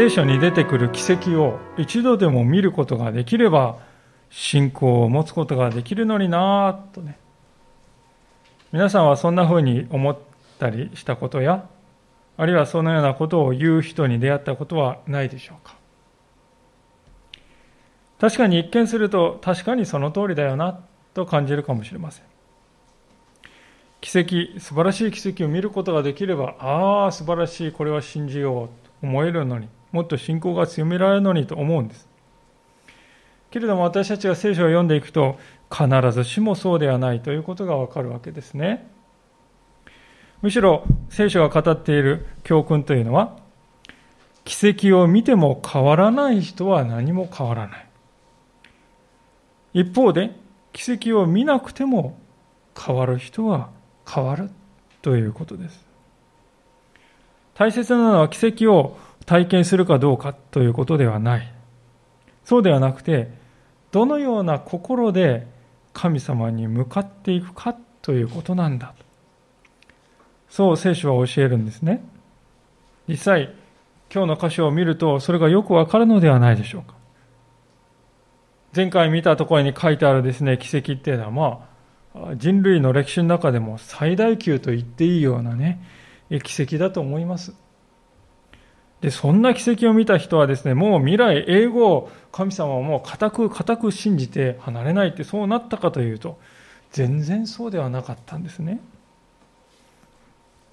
聖書に出てくる奇跡を一度でも見ることができれば信仰を持つことができるのになぁとね。皆さんはそんなふうに思ったりしたことやあるいはそのようなことを言う人に出会ったことはないでしょうか。確かに一見すると確かにその通りだよなと感じるかもしれません。奇跡素晴らしい奇跡を見ることができればああ素晴らしいこれは信じようと思えるのに。もっと信仰が強められるのにと思うんです。けれども私たちが聖書を読んでいくと必ずしもそうではないということがわかるわけですね。むしろ聖書が語っている教訓というのは奇跡を見ても変わらない人は何も変わらない。一方で奇跡を見なくても変わる人は変わるということです。大切なのは奇跡を体験するかどうかということではない。そうではなくてどのような心で神様に向かっていくかということなんだ。そう聖書は教えるんですね。実際今日の箇所を見るとそれがよくわかるのではないでしょうか。前回見たところに書いてあるですね奇跡っていうのはまあ人類の歴史の中でも最大級と言っていいようなね奇跡だと思います。で、そんな奇跡を見た人はですね、もう未来、英語を神様をもう固く固く信じて離れないってそうなったかというと、全然そうではなかったんですね。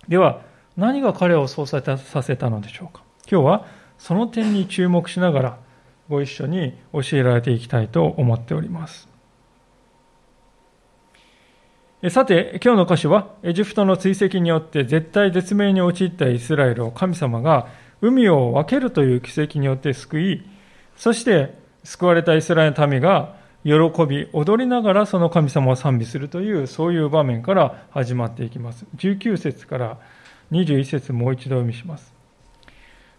では、何が彼をそうさせたのでしょうか。今日はその点に注目しながら、ご一緒に教えられていきたいと思っております。さて、今日の歌詞は、エジプトの追跡によって絶対絶命に陥ったイスラエルを神様が海を分けるという奇跡によって救い、そして救われたイスラエルの民が喜び、踊りながらその神様を賛美するという、そういう場面から始まっていきます。19節から21節もう一度読みします。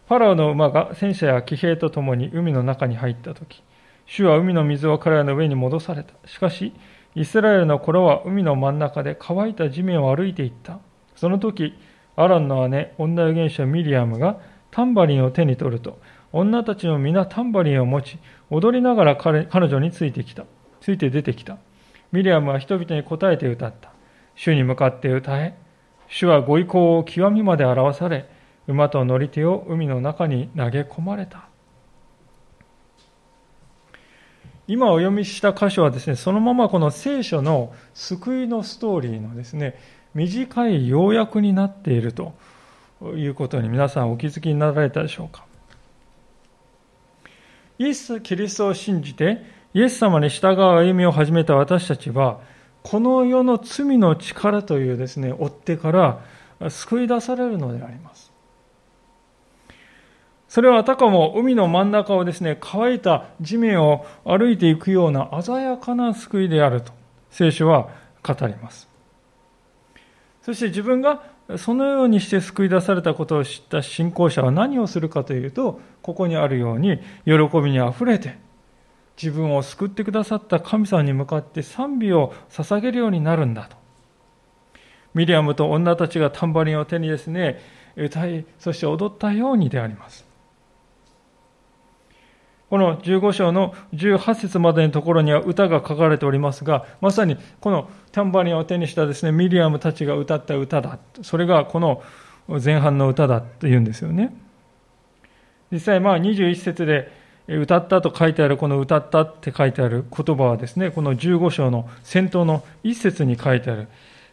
ファラオの馬が戦車や騎兵と共に海の中に入ったとき、主は海の水を彼らの上に戻された。しかし、イスラエルの頃は海の真ん中で乾いた地面を歩いていった。その時、アランの姉、女預言者ミリアムがタンバリンを手に取ると、女たちも皆タンバリンを持ち、踊りながら彼女についてきた。ついて出てきた。ミリアムは人々に答えて歌った。主に向かって歌え。主はご意向を極みまで表され、馬と乗り手を海の中に投げ込まれた。今お読みした箇所はですね、そのままこの聖書の救いのストーリーのですね、短い要約になっているということに皆さんお気づきになられたでしょうか。イエス・キリストを信じてイエス様に従う歩みを始めた私たちはこの世の罪の力というですね追ってから救い出されるのであります。それはあたかも海の真ん中をですね乾いた地面を歩いていくような鮮やかな救いであると聖書は語ります。そして自分がそのようにして救い出されたことを知った信仰者は何をするかというと、ここにあるように、喜びにあふれて、自分を救ってくださった神様に向かって賛美を捧げるようになるんだと。ミリアムと女たちがタンバリンを手にですね、歌い、そして踊ったようにであります。この15章の18節までのところには歌が書かれておりますが、まさにこのタンバリンを手にしたですね、ミリアムたちが歌った歌だ。それがこの前半の歌だというんですよね。実際まあ21節で歌ったと書いてあるこの歌ったって書いてある言葉はですね、この15章の先頭の一節に書いてある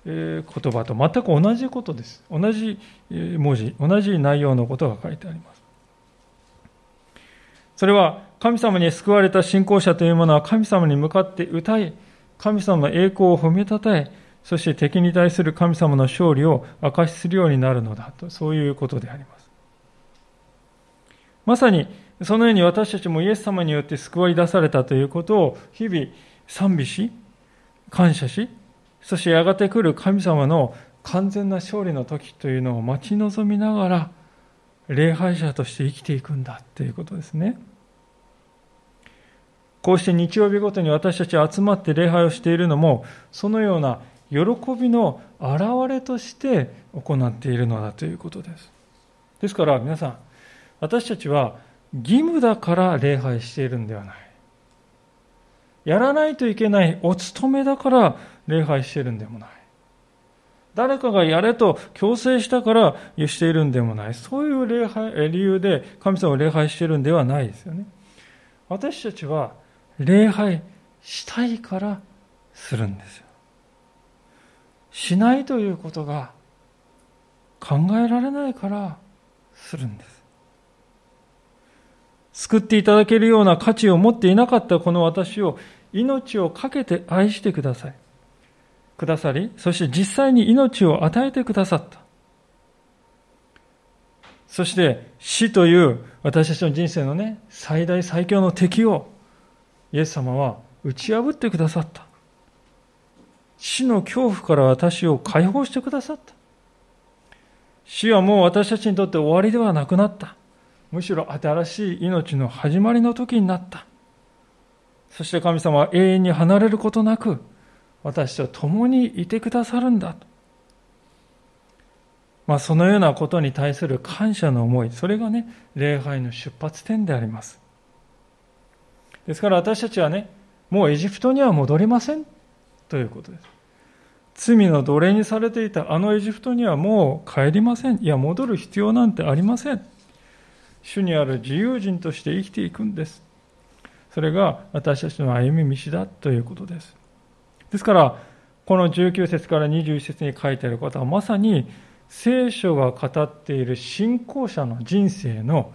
言葉と全く同じことです。同じ文字、同じ内容のことが書いてあります。それは神様に救われた信仰者というものは神様に向かって歌い、神様の栄光を褒めたたえ、そして敵に対する神様の勝利を証しするようになるのだと、そういうことであります。まさに、そのように私たちもイエス様によって救われ出されたということを日々賛美し、感謝し、そしてやがて来る神様の完全な勝利の時というのを待ち望みながら、礼拝者として生きていくんだということですね。こうして日曜日ごとに私たち集まって礼拝をしているのも、そのような喜びの表れとして行っているのだということです。ですから皆さん、私たちは義務だから礼拝しているんではない。やらないといけないお務めだから礼拝しているんでもない。誰かがやれと強制したからしているんでもない。そういう礼拝理由で神様を礼拝しているんではないですよね。私たちは礼拝したいからするんですよ。しないということが考えられないからするんです。救っていただけるような価値を持っていなかったこの私を命を懸けて愛してください。くださり、そして実際に命を与えてくださった。そして死という私たちの人生のね、最大最強の敵をイエス様は打ち破ってくださった。死の恐怖から私を解放してくださった。死はもう私たちにとって終わりではなくなった。むしろ新しい命の始まりの時になった。そして神様は永遠に離れることなく、私と共にいてくださるんだと。まあ、そのようなことに対する感謝の思い、それがね、礼拝の出発点であります。ですから私たちはね、もうエジプトには戻りませんということです。罪の奴隷にされていたあのエジプトにはもう帰りません。いや、戻る必要なんてありません。主にある自由人として生きていくんです。それが私たちの歩み道だということです。ですから、この19節から21節に書いてあることはまさに聖書が語っている信仰者の人生の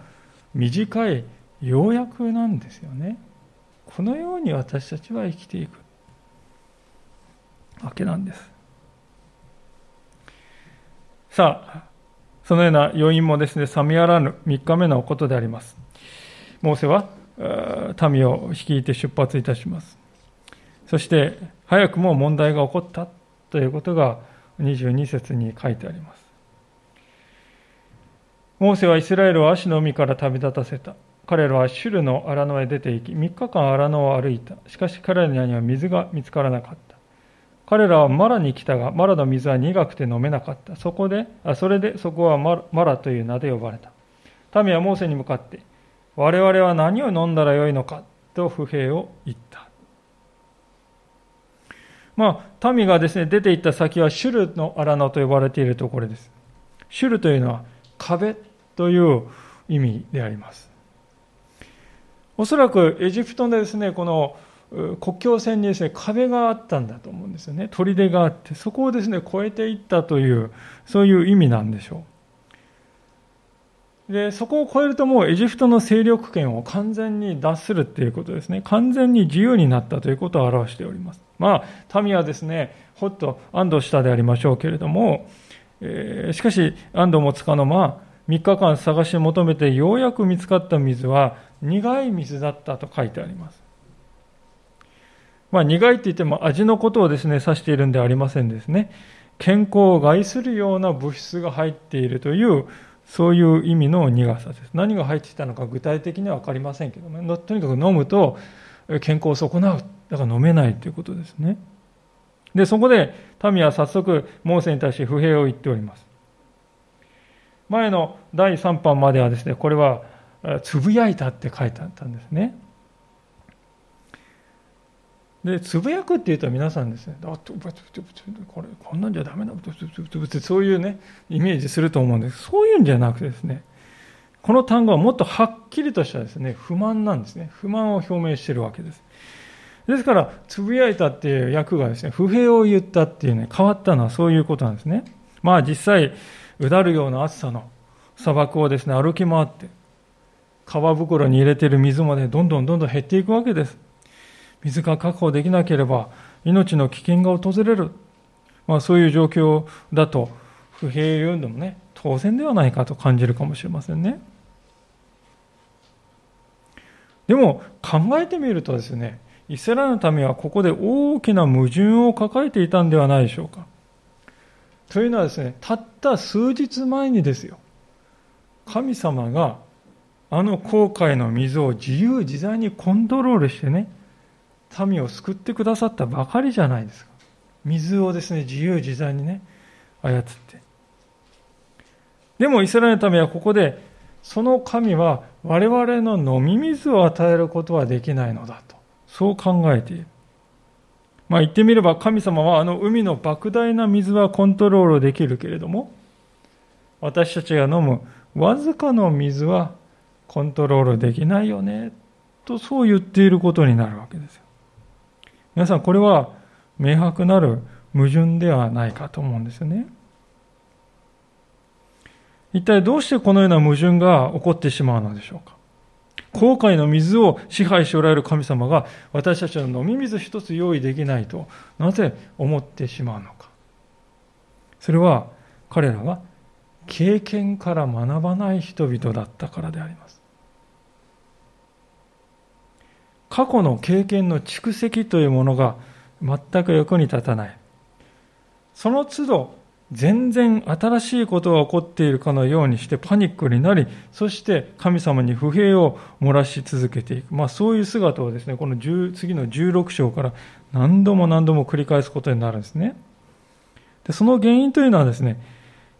短い要約なんですよね。このように私たちは生きていくわけなんです。さあ、そのような要因もですね、冷めやらぬ3日目のことであります。モーセは民を率いて出発いたします。そして早くも問題が起こったということが22節に書いてあります。モーセはイスラエルを足の海から旅立たせた。彼らはシュルの荒野へ出て行き、3日間荒野を歩いた。しかし彼らには水が見つからなかった。彼らはマラに来たが、マラの水は苦くて飲めなかった。そこで、あそれでそこはマラという名で呼ばれた。民はモーセに向かって、我々は何を飲んだらよいのかと不平を言った。まあ、民がですね、出て行った先はシュルの荒野と呼ばれているところです。シュルというのは壁という意味であります。おそらくエジプトでですね、この国境線にですね、壁があったんだと思うんですよね。砦があって、そこをですね、越えていったという、そういう意味なんでしょう。で、そこを超えるともうエジプトの勢力圏を完全に脱するっていうことですね。完全に自由になったということを表しております。まあ、民はですね、ほっと安堵したでありましょうけれども、えー、しかし安堵もつかの間、3日間探し求めてようやく見つかった水は苦い水だったと書いてあります。まあ、苦いって言っても味のことをですね、指しているんではありませんですね。健康を害するような物質が入っているというそういう意味の苦さです。何が入ってきたのか具体的には分かりませんけども、とにかく飲むと健康を損なう。だから飲めないということですね。で、そこで民は早速、モーセに対して不平を言っております。前の第3版まではですね、これは、つぶやいたって書いてあったんですね。で、つぶやくって言うと皆さんですね、あこれ、こんなんじゃダメだ、そういうね、イメージすると思うんです。そういうんじゃなくてですね、この単語はもっとはっきりとしたですね、不満なんですね。不満を表明しているわけです。ですから、つぶやいたっていう訳がですね、不平を言ったっていうね、変わったのはそういうことなんですね。まあ実際、うだるような暑さの砂漠をですね、歩き回って、川袋に入れている水もね、どんどんどんどん減っていくわけです。水が確保できなければ命の危険が訪れる、まあ、そういう状況だと不平言うのもね当然ではないかと感じるかもしれませんね。でも考えてみるとですねイスラエルの民はここで大きな矛盾を抱えていたんではないでしょうか。というのはですねたった数日前にですよ神様があの航海の水を自由自在にコントロールしてね民を救ってくださったばかりじゃないですか。水をですね、自由自在にね、操って。でもイスラエルの民はここでその神は我々の飲み水を与えることはできないのだと、そう考えている。まあ言ってみれば神様はあの海の莫大な水はコントロールできるけれども、私たちが飲むわずかの水はコントロールできないよね、とそう言っていることになるわけですよ。皆さん、これは明白なる矛盾ではないかと思うんですよね。一体どうしてこのような矛盾が起こってしまうのでしょうか。航海の水を支配しておられる神様が私たちの飲み水一つ用意できないとなぜ思ってしまうのか。それは彼らが経験から学ばない人々だったからであります。過去の経験の蓄積というものが全く役に立たない。その都度全然新しいことが起こっているかのようにしてパニックになり、そして神様に不平を漏らし続けていく。まあそういう姿をですね、この10次の16章から何度も何度も繰り返すことになるんですね。でその原因というのはですね、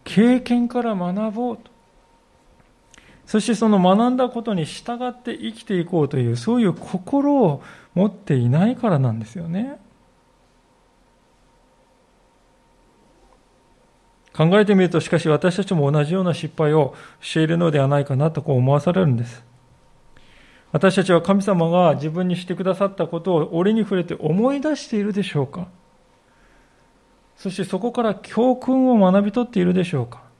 経験から学ぼうと。そしてその学んだことに従って生きていこうという、そういう心を持っていないからなんですよね。考えてみると、しかし私たちも同じような失敗をしているのではないかなとこう思わされるんです。私たちは神様が自分にしてくださったことを折に触れて思い出しているでしょうかそしてそこから教訓を学び取っているでしょうか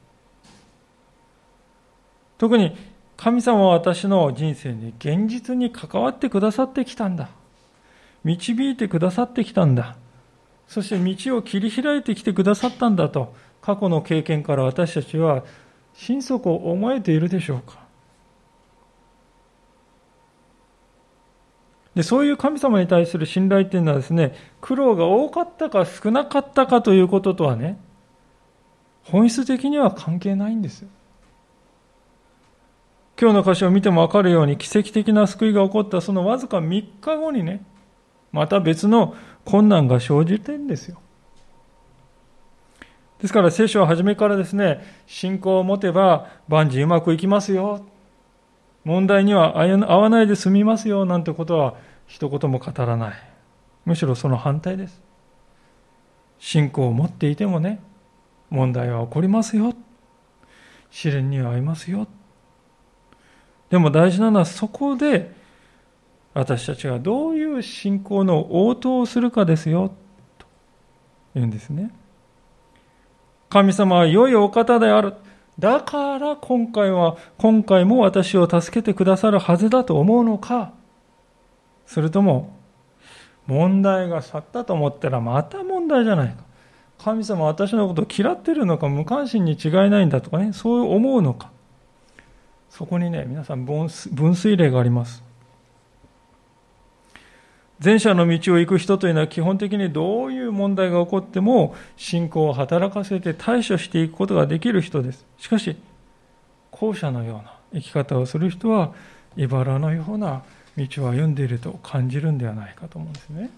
特に神様は私の人生に現実に関わってくださってきたんだ。導いてくださってきたんだ。そして道を切り開いてきてくださったんだと過去の経験から私たちは心底思えているでしょうかでそういう神様に対する信頼っていうのはですね苦労が多かったか少なかったかということとはね本質的には関係ないんですよ今日の歌詞を見ても分かるように奇跡的な救いが起こったそのわずか3日後にねまた別の困難が生じてんですよですから聖書は初めからですね、信仰を持てば万事うまくいきますよ。問題には合わないで済みますよなんてことは一言も語らない。むしろその反対です。信仰を持っていてもね、問題は起こりますよ。試練には合いますよ。でも大事なのはそこで私たちがどういう信仰の応答をするかですよ。と言うんですね。神様は良いお方である。だから今回は、今回も私を助けてくださるはずだと思うのかそれとも、問題が去ったと思ったらまた問題じゃないか。神様は私のことを嫌ってるのか無関心に違いないんだとかね、そう思うのか。そこにね、皆さん分水例があります。前者の道を行く人というのは基本的にどういう問題が起こっても信仰を働かせて対処していくことができる人です。しかし、後者のような生き方をする人は、茨のような道を歩んでいると感じるんではないかと思うんですね。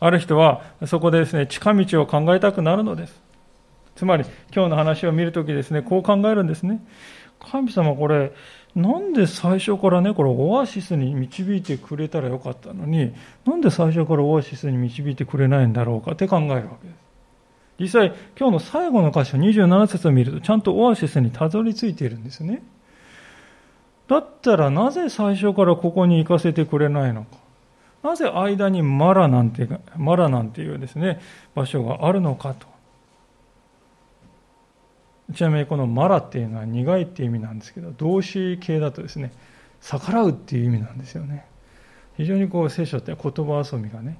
ある人はそこでですね、近道を考えたくなるのです。つまり、今日の話を見るときですね、こう考えるんですね。神様これ、なんで最初からね、これオアシスに導いてくれたらよかったのに、なんで最初からオアシスに導いてくれないんだろうかって考えるわけです。実際、今日の最後の箇所27節を見ると、ちゃんとオアシスにたどり着いているんですね。だったらなぜ最初からここに行かせてくれないのか。なぜ間にマラなんて、マラなんていうですね、場所があるのかと。ちなみにこのマラっていうのは苦いっていう意味なんですけど動詞形だとですね逆らうっていう意味なんですよね。非常にこう聖書って言葉遊びがね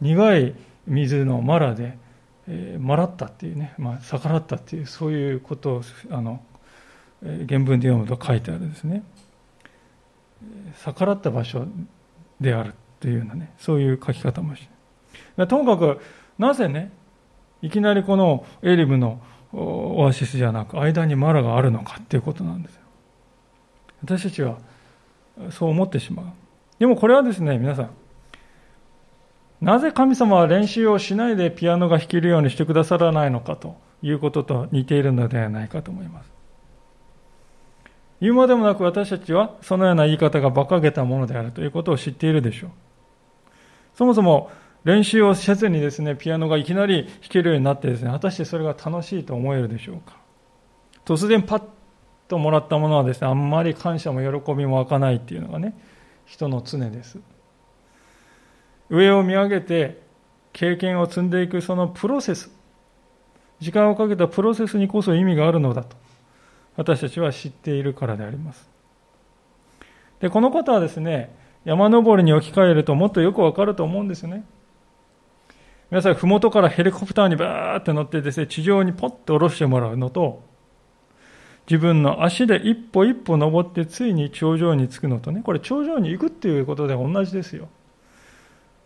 苦い水のマラで、えー、マラったっていうね、まあ、逆らったっていうそういうことをあの原文で読むと書いてあるんですね。逆らった場所であるというようなねそういう書き方もして。ともかくなぜねいきなりこのエリブのオアシスじゃなく間にマラがあるのかっていうことなんですよ私たちはそう思ってしまうでもこれはですね皆さんなぜ神様は練習をしないでピアノが弾けるようにしてくださらないのかということと似ているのではないかと思います。言うまでもなく私たちはそのような言い方が馬鹿げたものであるということを知っているでしょう。そもそも練習をせずにですね、ピアノがいきなり弾けるようになってですね、果たしてそれが楽しいと思えるでしょうか。突然パッともらったものはですね、あんまり感謝も喜びも湧かないっていうのがね、人の常です。上を見上げて経験を積んでいくそのプロセス、時間をかけたプロセスにこそ意味があるのだと、私たちは知っているからであります。で、このことはですね、山登りに置き換えるともっとよくわかると思うんですね。皆さん、ふもとからヘリコプターにバーって乗ってですね、地上にポッと下ろしてもらうのと、自分の足で一歩一歩登ってついに頂上に着くのとね、これ頂上に行くっていうことで同じですよ。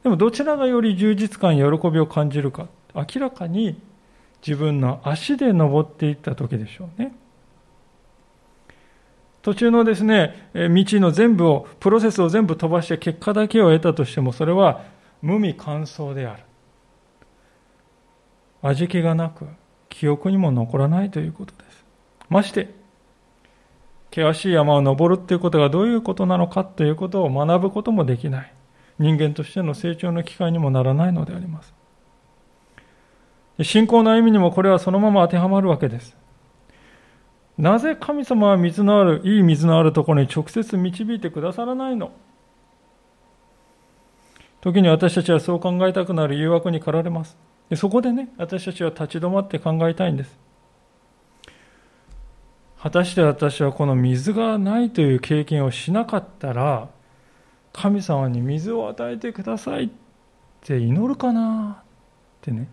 でもどちらがより充実感、喜びを感じるか、明らかに自分の足で登っていった時でしょうね。途中のですね、道の全部を、プロセスを全部飛ばして結果だけを得たとしても、それは無味乾燥である。味気がなく、記憶にも残らないということです。まして、険しい山を登るということがどういうことなのかということを学ぶこともできない。人間としての成長の機会にもならないのであります。信仰の歩みにもこれはそのまま当てはまるわけです。なぜ神様は水のある、いい水のあるところに直接導いてくださらないの？時に私たちはそう考えたくなる誘惑に駆られます。でそこでね、私たちは立ち止まって考えたいんです。果たして私はこの水がないという経験をしなかったら、神様に水を与えてくださいって祈るかなってね。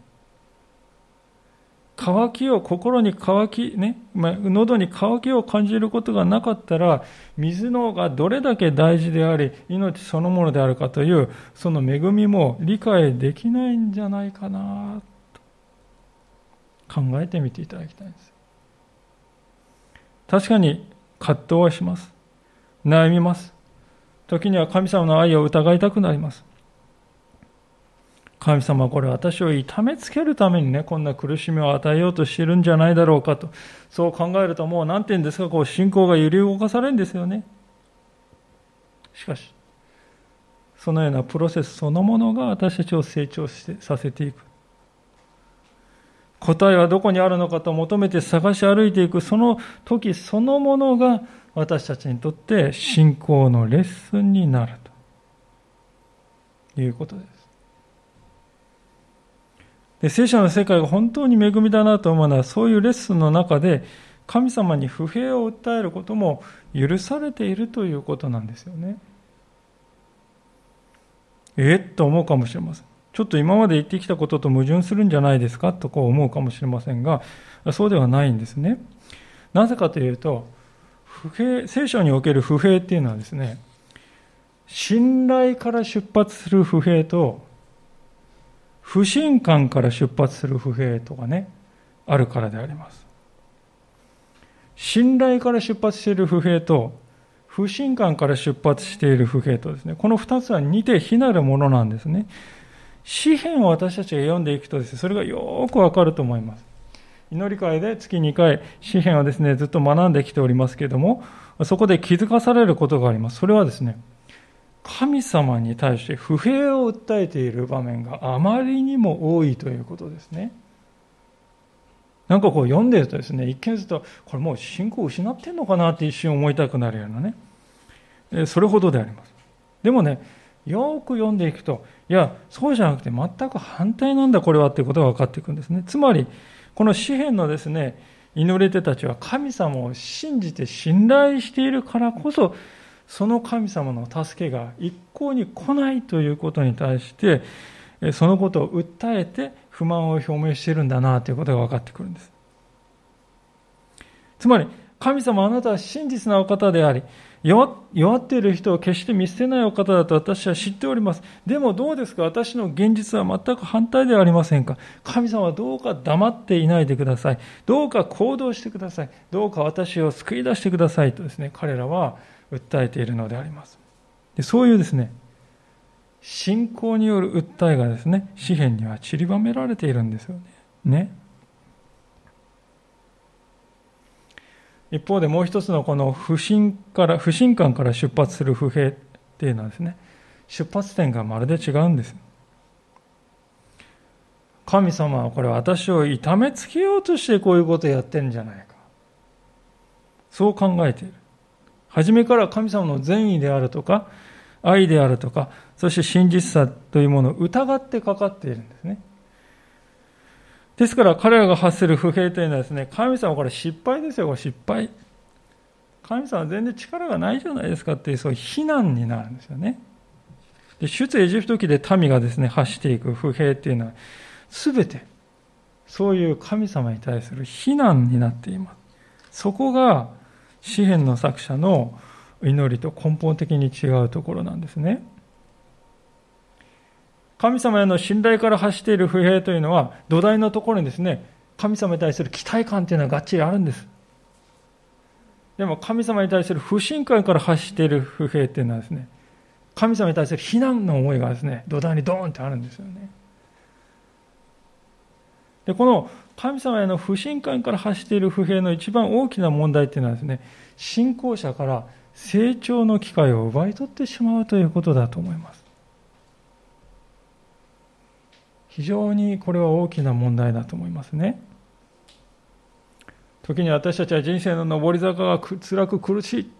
渇きを、心に渇き、ね、喉に渇きを感じることがなかったら、水の方がどれだけ大事であり、命そのものであるかという、その恵みも理解できないんじゃないかな、と考えてみていただきたいんです。確かに葛藤はします。悩みます。時には神様の愛を疑いたくなります。神様これ私を痛めつけるためにね、こんな苦しみを与えようとしてるんじゃないだろうかと、そう考えるともう何て言うんですか、こう信仰が揺り動かされるんですよね。しかし、そのようなプロセスそのものが私たちを成長してさせていく。答えはどこにあるのかと求めて探し歩いていく、その時そのものが私たちにとって信仰のレッスンになるということです。で聖書の世界が本当に恵みだなと思うのはそういうレッスンの中で神様に不平を訴えることも許されているということなんですよね。えっと思うかもしれません。ちょっと今まで言ってきたことと矛盾するんじゃないですか？とこう思うかもしれませんが、そうではないんですね。なぜかというと、不平、聖書における不平っていうのはですね、信頼から出発する不平と、不信感から出発する不平とかね、あるからであります。信頼から出発している不平と、不信感から出発している不平とですね、この二つは似て非なるものなんですね。詩篇を私たちが読んでいくとですね、それがよくわかると思います。祈り会で月2回、詩篇をですね、ずっと学んできておりますけれども、そこで気づかされることがあります。それはですね、神様に対して不平を訴えている場面があまりにも多いということですね。なんかこう読んでるとですね、一見すると、これもう信仰を失ってんのかなって一瞬思いたくなるようなね、それほどであります。でもね、よく読んでいくと、いや、そうじゃなくて全く反対なんだこれはっていうことが分かっていくんですね。つまり、この詩篇のですね、祈り手たちは神様を信じて信頼しているからこそ、その神様の助けが一向に来ないということに対して、そのことを訴えて不満を表明しているんだなということが分かってくるんです。つまり、神様あなたは真実なお方であり、弱っている人を決して見捨てないお方だと私は知っております。でもどうですか？私の現実は全く反対ではありませんか？神様はどうか黙っていないでください。どうか行動してください。どうか私を救い出してくださいとですね、彼らは訴えているのであります。でそういうですね、信仰による訴えがですね、詩篇には散りばめられているんですよね。ね。一方でもう一つのこの不信から不信感から出発する不平っていうのはですね出発点がまるで違うんです神様はこれ私を痛めつけようとしてこういうことをやってるんじゃないかそう考えている初めから神様の善意であるとか愛であるとかそして真実さというものを疑ってかかっているんですねですから彼らが発する不平というのはですね、神様これ失敗ですよ、これ失敗。神様は全然力がないじゃないですかっていう、そういう非難になるんですよね。で出エジプト記で民がですね、発していく不平っていうのは、すべて、そういう神様に対する非難になっています。そこが、詩篇の作者の祈りと根本的に違うところなんですね。神様への信頼から発している不平というのは、土台のところにですね、神様に対する期待感というのはがっちりあるんです。でも神様に対する不信感から発している不平っていうのはですね、神様に対する非難の思いがですね、土台にドーンってあるんですよね。で、この神様への不信感から発している不平の一番大きな問題っていうのはですね、信仰者から成長の機会を奪い取ってしまうということだと思います。非常にこれは大きな問題だと思いますね。時に私たちは人生の上り坂が辛く苦しい。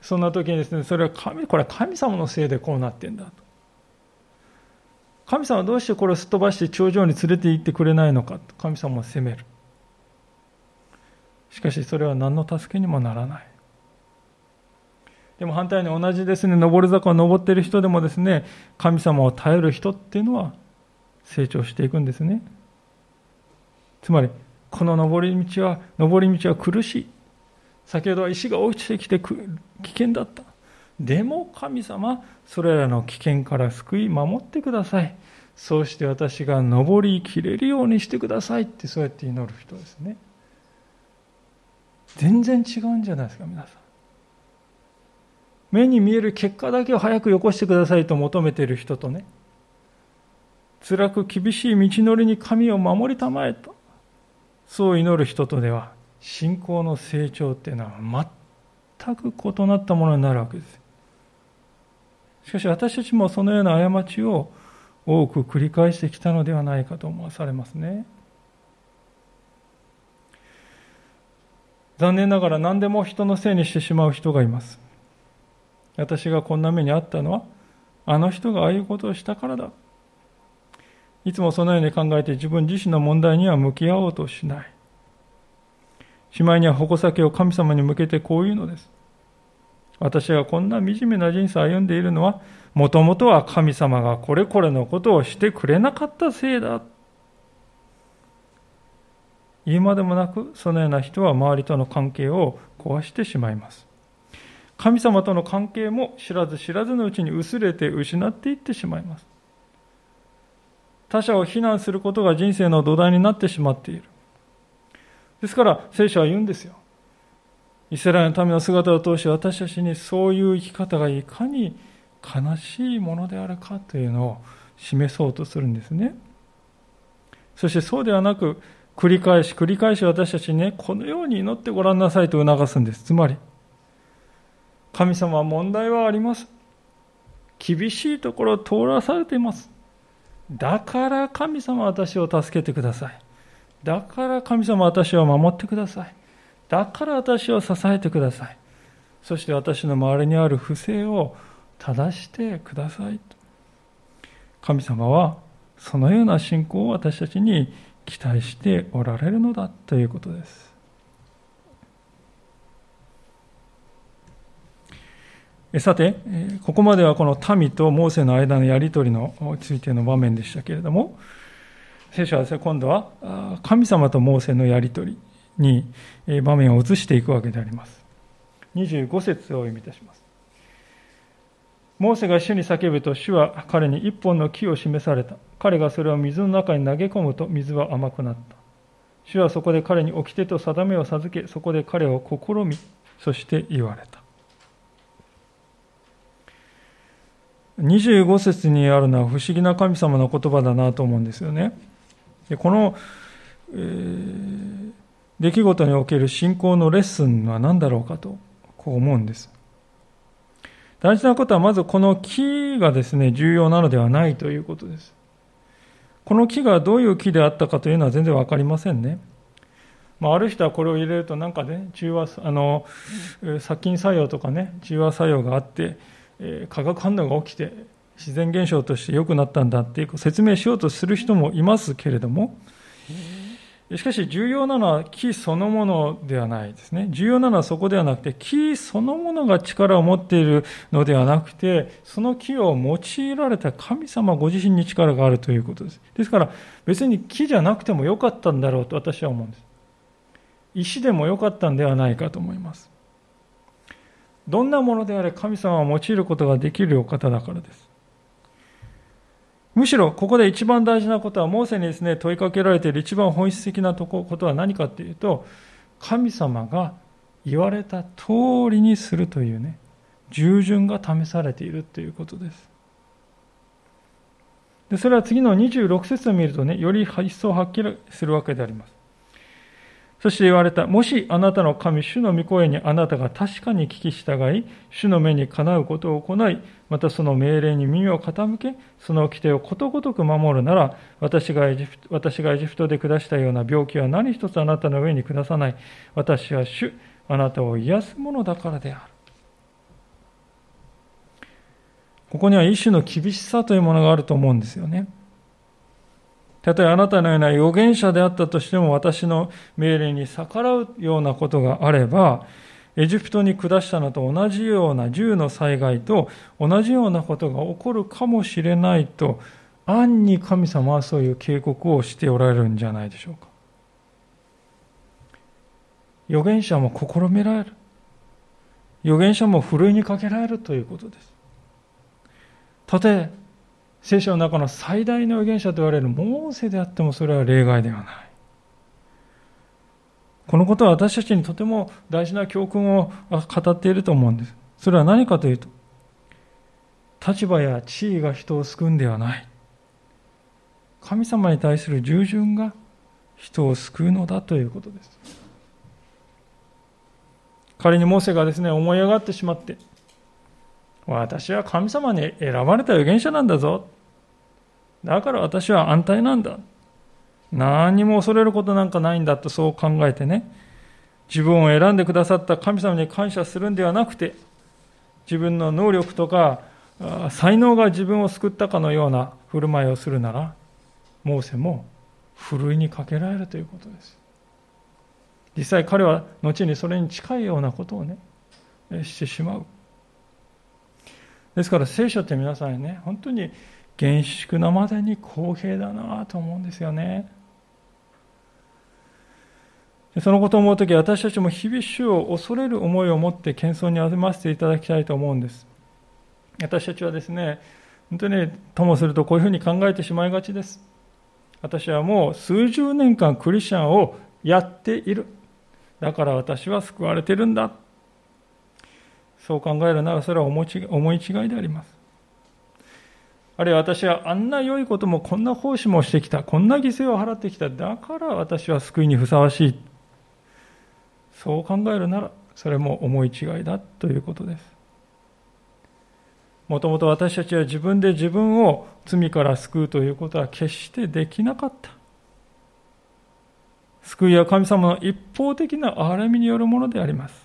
そんな時にですね、それは神、これは神様のせいでこうなってんだと。神様はどうしてこれをすっ飛ばして頂上に連れて行ってくれないのか？と神様を責める。しかしそれは何の助けにもならない。でも反対に同じですね、上り坂を登っている人でもですね、神様を頼る人っていうのは成長していくんですね。つまり、この上り道は、上り道は苦しい。先ほどは石が落ちてきて危険だった。でも神様、それらの危険から救い守ってください。そうして私が登りきれるようにしてくださいってそうやって祈る人ですね。全然違うんじゃないですか、皆さん。目に見える結果だけを早くよこしてくださいと求めている人とね、辛く厳しい道のりに神を守りたまえと、そう祈る人とでは、信仰の成長っていうのは全く異なったものになるわけです。しかし私たちもそのような過ちを多く繰り返してきたのではないかと思わされますね。残念ながら何でも人のせいにしてしまう人がいます。私がこんな目にあったのは、あの人がああいうことをしたからだ。いつもそのように考えて自分自身の問題には向き合おうとしない。しまいには矛先を神様に向けてこういうのです。私がこんな惨めな人生を歩んでいるのは、もともとは神様がこれこれのことをしてくれなかったせいだ。言うまでもなく、そのような人は周りとの関係を壊してしまいます。神様との関係も知らず知らずのうちに薄れて失っていってしまいます。他者を非難することが人生の土台になってしまっている。ですから聖書は言うんですよ。イスラエルの民の姿を通して私たちにそういう生き方がいかに悲しいものであるかというのを示そうとするんですね。そしてそうではなく、繰り返し繰り返し私たちにね、このように祈ってごらんなさいと促すんです。つまり、神様は問題はあります。厳しいところを通らされています。だから神様私を助けてください。だから神様私を守ってください。だから私を支えてください。そして私の周りにある不正を正してください。神様はそのような信仰を私たちに期待しておられるのだということです。さて、ここまではこの民とモーセの間のやり取りのついての場面でしたけれども、聖書はですね、今度は神様とモーセのやり取りに場面を移していくわけであります。25節を読みいたします。モーセが主に叫ぶと主は彼に一本の木を示された。彼がそれを水の中に投げ込むと水は甘くなった。主はそこで彼に掟と定めを授け、そこで彼を試み、そして言われた。25節にあるのは不思議な神様の言葉だなと思うんですよね。でこの、えー、出来事における信仰のレッスンは何だろうかと、こう思うんです。大事なことはまずこの木がですね、重要なのではないということです。この木がどういう木であったかというのは全然わかりませんね。まあ、ある人はこれを入れるとなんかね、中和、あの、殺菌作用とかね、中和作用があって、えー、化学反応が起きて、自然現象として良くなったんだっていう説明しようとする人もいますけれども、しかし重要なのは木そのものではないですね。重要なのはそこではなくて、木そのものが力を持っているのではなくて、その木を用いられた神様ご自身に力があるということです。ですから別に木じゃなくてもよかったんだろうと私は思うんです。石でもよかったんではないかと思います。どんなものであれ神様を用いることができるお方だからです。むしろここで一番大事なことはモーセにですね問いかけられている一番本質的なとことは何かっていうと神様が言われた通りにするというね従順が試されているということです。でそれは次の26節を見るとねより一層はっきりするわけであります。そして言われた。もしあなたの神、主の御声にあなたが確かに聞き従い、主の目にかなうことを行い、またその命令に耳を傾け、その掟をことごとく守るなら、私がエジプト私がエジプトで下したような病気は何一つあなたの上に下さない。私は主、あなたを癒すものだからである。ここには一種の厳しさというものがあると思うんですよね。たとえあなたのような預言者であったとしても私の命令に逆らうようなことがあれば、エジプトに下したのと同じような銃の災害と同じようなことが起こるかもしれないと、暗に神様はそういう警告をしておられるんじゃないでしょうか。預言者も試みられる。預言者もふるいにかけられるということです。たとえ聖書の中の最大の預言者と言われるモーセであってもそれは例外ではない。このことは私たちにとても大事な教訓を語っていると思うんです。それは何かというと、立場や地位が人を救うんではない。神様に対する従順が人を救うのだということです。仮にモーセがですね、思い上がってしまって、私は神様に選ばれた預言者なんだぞ。だから私は安泰なんだ。何も恐れることなんかないんだとそう考えてね、自分を選んでくださった神様に感謝するんではなくて、自分の能力とか才能が自分を救ったかのような振る舞いをするなら、モーセもふるいにかけられるということです。実際彼は後にそれに近いようなことをね、してしまう。ですから聖書って皆さんね、本当に厳粛なまでに公平だなと思うんですよね。そのことを思うとき、私たちも日々主を恐れる思いを持って謙遜に歩ませていただきたいと思うんです。私たちはですね、本当にともするとこういうふうに考えてしまいがちです。私はもう数十年間クリスチャンをやっている。だから私は救われてるんだ。そう考えるならそれは思い違いであります。あるいは私はあんな良いこともこんな奉仕もしてきた。こんな犠牲を払ってきた。だから私は救いにふさわしい。そう考えるなら、それも思い違いだということです。もともと私たちは自分で自分を罪から救うということは決してできなかった。救いは神様の一方的な憐れみによるものであります。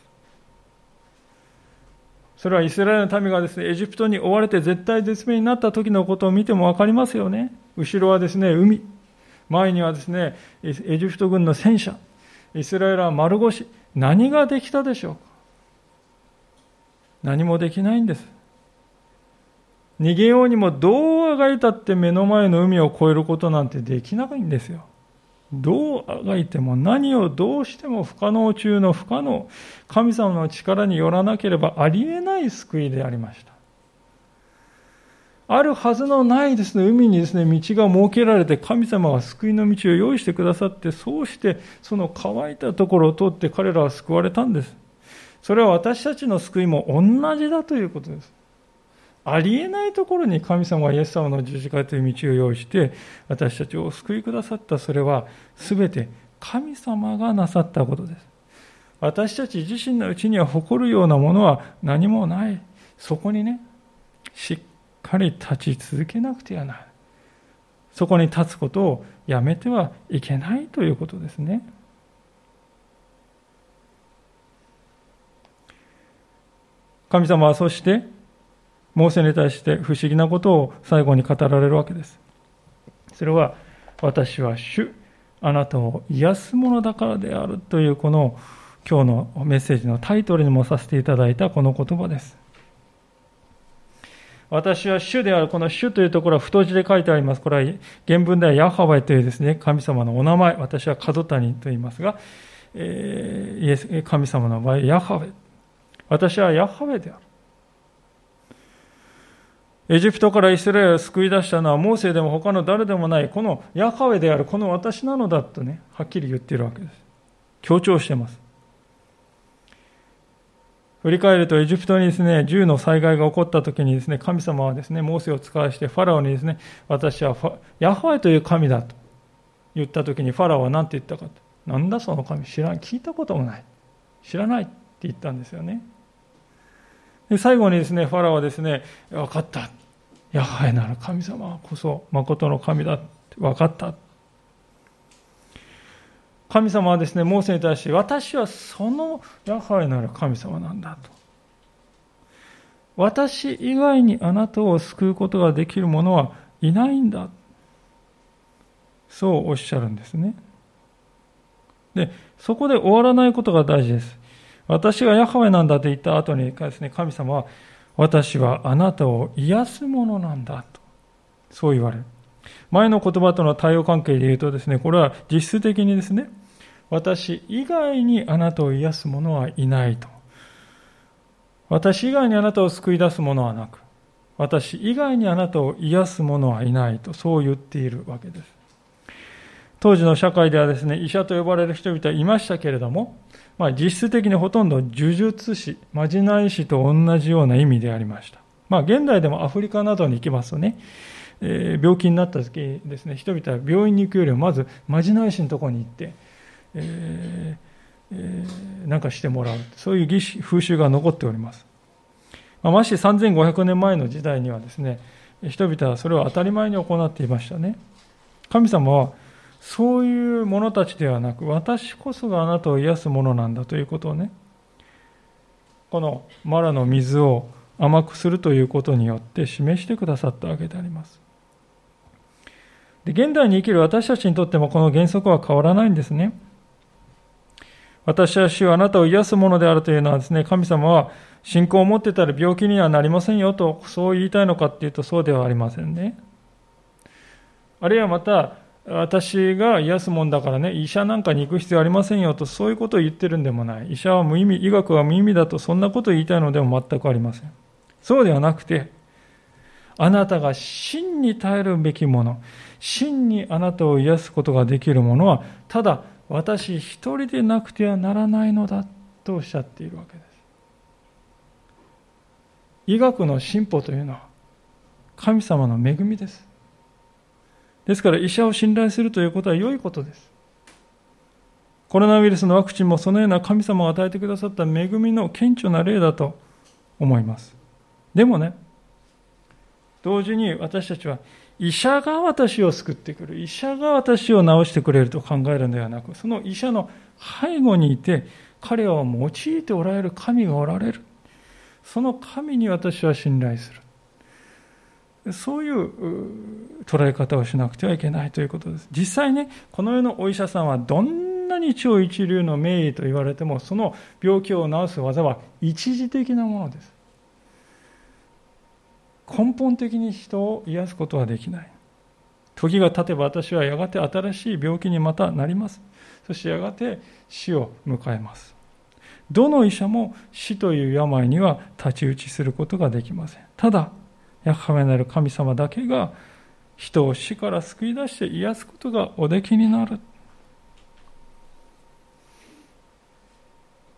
それはイスラエルの民がですね、エジプトに追われて絶対絶命になった時のことを見ても分かりますよね。後ろはですね、海。前にはですね、エジプト軍の戦車。イスラエルは丸腰。何ができたでしょうか？何もできないんです。逃げようにもどうあがいたって目の前の海を越えることなんてできないんですよ。どうあがいても何をどうしても不可能中の不可能。神様の力によらなければありえない救いでありました。あるはずのないですね、海にですね、道が設けられて神様が救いの道を用意してくださって、そうしてその乾いたところを通って彼らは救われたんです。それは私たちの救いも同じだということです。ありえないところに神様がイエス様の十字架という道を用意して私たちを救いくださったそれは全て神様がなさったことです。私たち自身のうちには誇るようなものは何もない。そこにね、しっかり立ち続けなくてはならない。そこに立つことをやめてはいけないということですね。神様はそして、モーセに対して不思議なことを最後に語られるわけです。それは、私は主、あなたを癒すものだからであるというこの今日のメッセージのタイトルにもさせていただいたこの言葉です。私は主である、この主というところは太字で書いてあります。これは原文ではヤハウェというですね、神様のお名前、私は角谷と言いますが、えー、イエス神様の場合、ヤハウェ。私はヤハウェである。エジプトからイスラエルを救い出したのはモーセでも他の誰でもないこのヤハウェであるこの私なのだとねはっきり言っているわけです強調してます振り返るとエジプトにですね、銃の災害が起こった時にですね、神様はですね、モーセを使わしてファラオにですね、私はヤハウェという神だと言った時にファラオは何て言ったかと。なんだその神知らん、聞いたこともない。知らないって言ったんですよね。で最後にですね、ファラオはですね、分かった。ヤハウェなる神様こそ誠の神だって分かった。神様はですね、モーセに対して、私はそのヤハウェなる神様なんだと。私以外にあなたを救うことができる者はいないんだ。そうおっしゃるんですね。で、そこで終わらないことが大事です。私がヤハウェなんだと言った後にですね、神様は、私はあなたを癒すものなんだと。そう言われる。前の言葉との対応関係で言うとですね、これは実質的にですね、私以外にあなたを癒す者はいないと。私以外にあなたを救い出す者はなく、私以外にあなたを癒す者はいないと、そう言っているわけです。当時の社会ではですね、医者と呼ばれる人々はいましたけれども、まあ、実質的にほとんど呪術師、まじない師と同じような意味でありました。まあ、現代でもアフリカなどに行きますとね、えー、病気になった時ですね、人々は病院に行くよりもまずまじない師のところに行って、えーえー、なんかしてもらう。そういう儀式風習が残っております、まあ、まして3500年前の時代にはですね人々はそれを当たり前に行っていましたね。神様はそういう者たちではなく私こそがあなたを癒すものなんだということをねこのマラの水を甘くするということによって示してくださったわけでありますで現代に生きる私たちにとってもこの原則は変わらないんですね私は主はあなたを癒すものであるというのはですね、神様は信仰を持ってたら病気にはなりませんよと、そう言いたいのかっていうとそうではありませんね。あるいはまた、私が癒すもんだからね、医者なんかに行く必要ありませんよと、そういうことを言ってるんでもない。医者は無意味、医学は無意味だと、そんなことを言いたいのでも全くありません。そうではなくて、あなたが真に耐えるべきもの、真にあなたを癒すことができるものは、ただ私一人でなくてはならないのだとおっしゃっているわけです。医学の進歩というのは神様の恵みです。ですから医者を信頼するということは良いことです。コロナウイルスのワクチンもそのような神様が与えてくださった恵みの顕著な例だと思います。でもね、同時に私たちは医者が私を救ってくる、医者が私を治してくれると考えるのではなく、その医者の背後にいて、彼を用いておられる神がおられる。その神に私は信頼する。そういう捉え方をしなくてはいけないということです。実際ね、この世のお医者さんはどんなに超一流の名医と言われても、その病気を治す技は一時的なものです。根本的に人を癒すことはできない。時が経てば私はやがて新しい病気にまたなります。そしてやがて死を迎えます。どの医者も死という病には太刀打ちすることができません。ただ、ヤハメなる神様だけが人を死から救い出して癒すことがおできになる。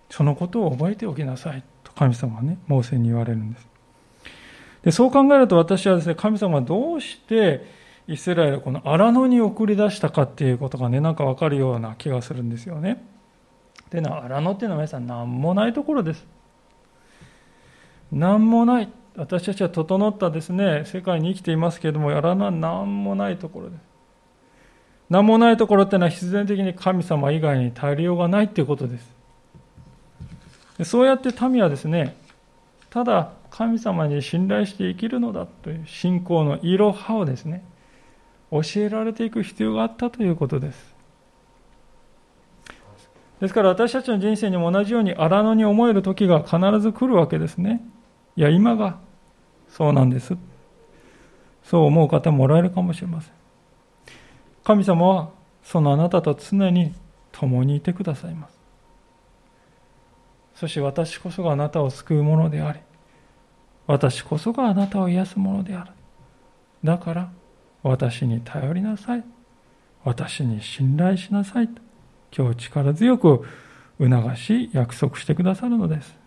そのことを覚えておきなさいと神様はね、モーセに言われるんです。でそう考えると私はですね、神様はどうしてイスラエルをこの荒野に送り出したかっていうことがね、なんかわかるような気がするんですよね。でのは、荒野っていうのは皆さん何もないところです。何もない。私たちは整ったですね、世界に生きていますけれども、荒野は何もないところです。何もないところっていうのは必然的に神様以外に頼りようがないっていうことです。そうやって民はですね、ただ神様に信頼して生きるのだという信仰のいろはをですね、教えられていく必要があったということです。ですから私たちの人生にも同じように荒野に思える時が必ず来るわけですね。いや、今がそうなんです。そう思う方もおられるかもしれません。神様はそのあなたと常に共にいてくださいます。そして私こそがあなたを救うものであり、私こそがあなたを癒すものである。だから私に頼りなさい。私に信頼しなさい。と今日力強く促し約束してくださるのです。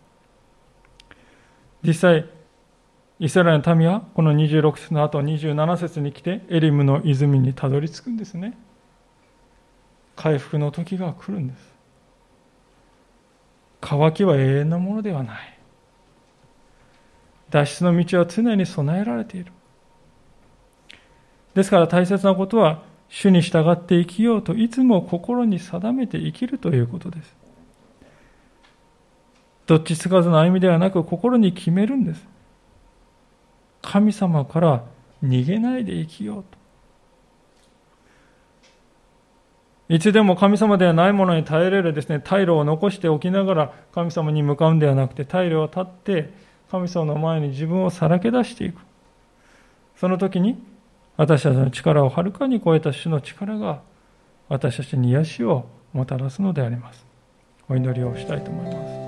実際、イスラエルの民はこの26節の後27節に来てエリムの泉にたどり着くんですね。回復の時が来るんです。渇きは永遠のものではない。脱出の道は常に備えられている。ですから大切なことは、主に従って生きようといつも心に定めて生きるということです。どっちつかずの歩みではなく心に決めるんです。神様から逃げないで生きようと。いつでも神様ではないものに耐えれるですね、退路を残しておきながら神様に向かうんではなくて、退路を立って神様の前に自分をさらけ出していく。その時に私たちの力をはるかに超えた主の力が私たちに癒しをもたらすのであります。お祈りをしたいと思います。